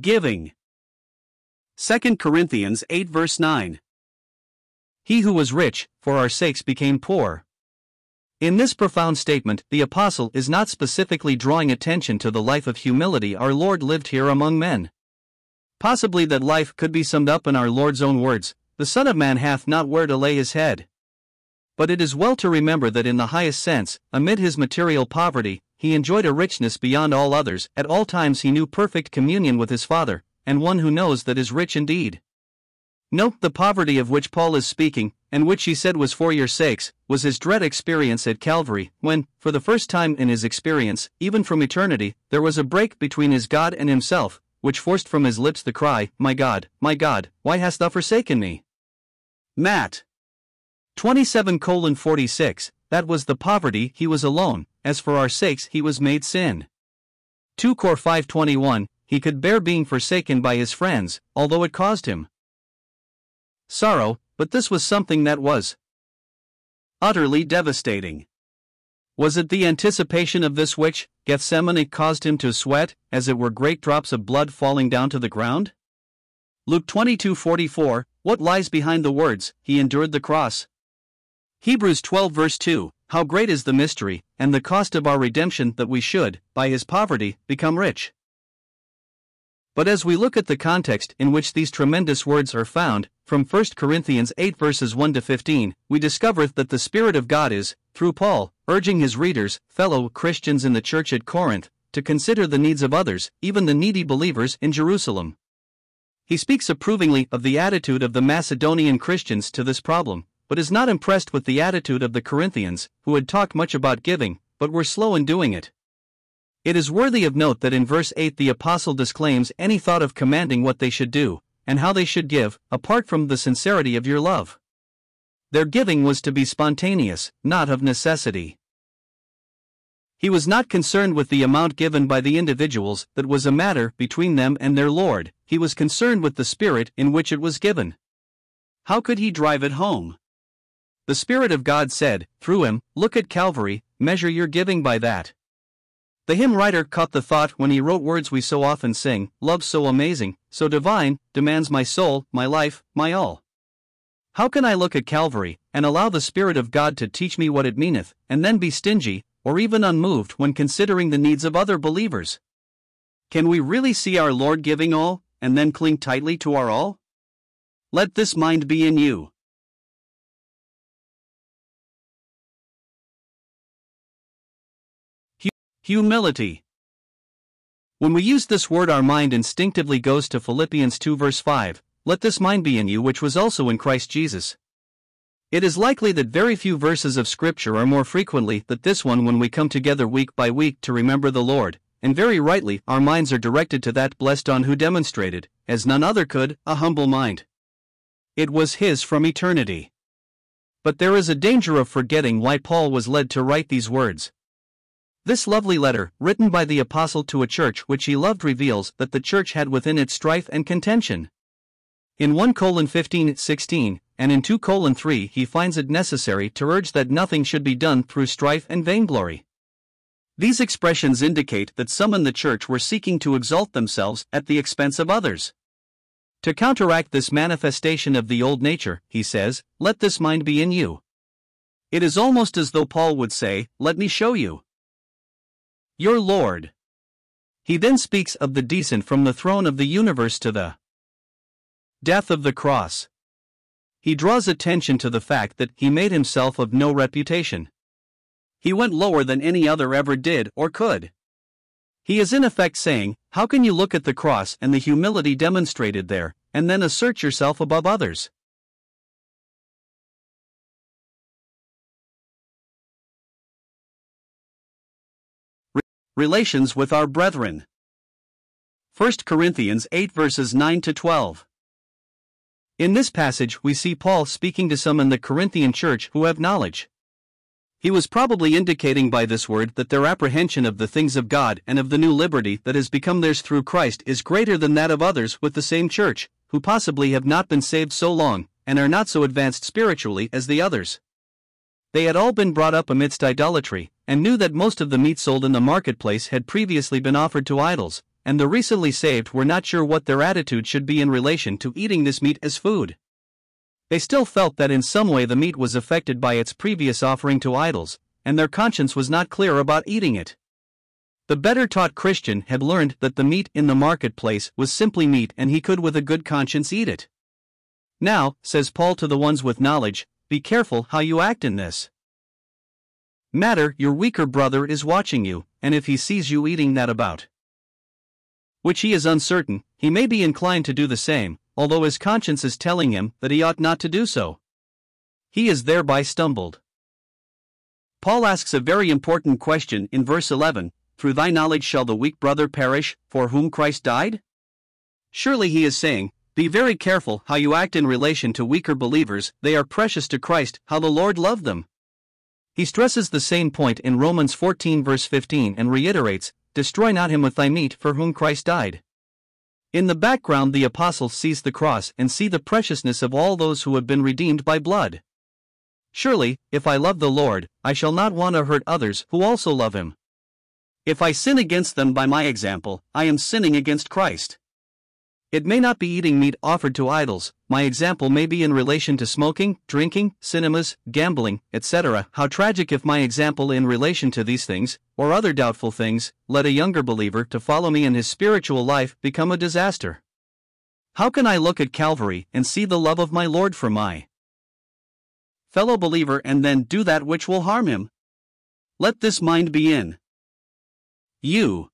Giving. 2 Corinthians 8 verse 9. He who was rich, for our sakes became poor. In this profound statement, the Apostle is not specifically drawing attention to the life of humility our Lord lived here among men. Possibly that life could be summed up in our Lord's own words The Son of Man hath not where to lay his head. But it is well to remember that in the highest sense, amid his material poverty, he enjoyed a richness beyond all others, at all times he knew perfect communion with his Father, and one who knows that is rich indeed. Note the poverty of which Paul is speaking, and which he said was for your sakes, was his dread experience at Calvary, when, for the first time in his experience, even from eternity, there was a break between his God and himself, which forced from his lips the cry, My God, my God, why hast thou forsaken me? Matt 27 colon 46, that was the poverty, he was alone, as for our sakes he was made sin. 2 Cor 521, he could bear being forsaken by his friends, although it caused him sorrow, but this was something that was utterly devastating. Was it the anticipation of this which, Gethsemane caused him to sweat, as it were great drops of blood falling down to the ground? Luke 22:44, what lies behind the words, he endured the cross? Hebrews 12 verse 2 How great is the mystery, and the cost of our redemption that we should, by his poverty, become rich. But as we look at the context in which these tremendous words are found, from 1 Corinthians 8 verses 1 to 15, we discover that the Spirit of God is, through Paul, urging his readers, fellow Christians in the church at Corinth, to consider the needs of others, even the needy believers in Jerusalem. He speaks approvingly of the attitude of the Macedonian Christians to this problem, but is not impressed with the attitude of the Corinthians, who had talked much about giving, but were slow in doing it. It is worthy of note that in verse 8 the apostle disclaims any thought of commanding what they should do, and how they should give, apart from the sincerity of your love. Their giving was to be spontaneous, not of necessity. He was not concerned with the amount given by the individuals, that was a matter between them and their Lord, he was concerned with the spirit in which it was given. How could he drive it home? The Spirit of God said, through him, Look at Calvary, measure your giving by that. The hymn writer caught the thought when he wrote words we so often sing Love so amazing, so divine, demands my soul, my life, my all. How can I look at Calvary, and allow the Spirit of God to teach me what it meaneth, and then be stingy, or even unmoved when considering the needs of other believers? Can we really see our Lord giving all, and then cling tightly to our all? Let this mind be in you. Humility. When we use this word, our mind instinctively goes to Philippians 2 verse 5 Let this mind be in you, which was also in Christ Jesus. It is likely that very few verses of Scripture are more frequently than this one when we come together week by week to remember the Lord, and very rightly our minds are directed to that blessed one who demonstrated, as none other could, a humble mind. It was his from eternity. But there is a danger of forgetting why Paul was led to write these words. This lovely letter, written by the apostle to a church which he loved, reveals that the church had within it strife and contention. In 1 15 16, and in 2 3, he finds it necessary to urge that nothing should be done through strife and vainglory. These expressions indicate that some in the church were seeking to exalt themselves at the expense of others. To counteract this manifestation of the old nature, he says, Let this mind be in you. It is almost as though Paul would say, Let me show you. Your Lord. He then speaks of the descent from the throne of the universe to the death of the cross. He draws attention to the fact that he made himself of no reputation. He went lower than any other ever did or could. He is in effect saying, How can you look at the cross and the humility demonstrated there, and then assert yourself above others? Relations with our brethren. 1 Corinthians 8 verses 9 to 12. In this passage, we see Paul speaking to some in the Corinthian church who have knowledge. He was probably indicating by this word that their apprehension of the things of God and of the new liberty that has become theirs through Christ is greater than that of others with the same church, who possibly have not been saved so long, and are not so advanced spiritually as the others. They had all been brought up amidst idolatry, and knew that most of the meat sold in the marketplace had previously been offered to idols, and the recently saved were not sure what their attitude should be in relation to eating this meat as food. They still felt that in some way the meat was affected by its previous offering to idols, and their conscience was not clear about eating it. The better taught Christian had learned that the meat in the marketplace was simply meat and he could with a good conscience eat it. Now, says Paul to the ones with knowledge, be careful how you act in this matter. Your weaker brother is watching you, and if he sees you eating that about which he is uncertain, he may be inclined to do the same, although his conscience is telling him that he ought not to do so. He is thereby stumbled. Paul asks a very important question in verse 11 Through thy knowledge shall the weak brother perish, for whom Christ died? Surely he is saying, Be very careful how you act in relation to weaker believers, they are precious to Christ, how the Lord loved them. He stresses the same point in Romans 14 verse 15 and reiterates, Destroy not him with thy meat for whom Christ died. In the background, the apostles sees the cross and see the preciousness of all those who have been redeemed by blood. Surely, if I love the Lord, I shall not want to hurt others who also love him. If I sin against them by my example, I am sinning against Christ. It may not be eating meat offered to idols, my example may be in relation to smoking, drinking, cinemas, gambling, etc. How tragic if my example in relation to these things, or other doubtful things, led a younger believer to follow me in his spiritual life become a disaster. How can I look at Calvary and see the love of my Lord for my fellow believer and then do that which will harm him? Let this mind be in you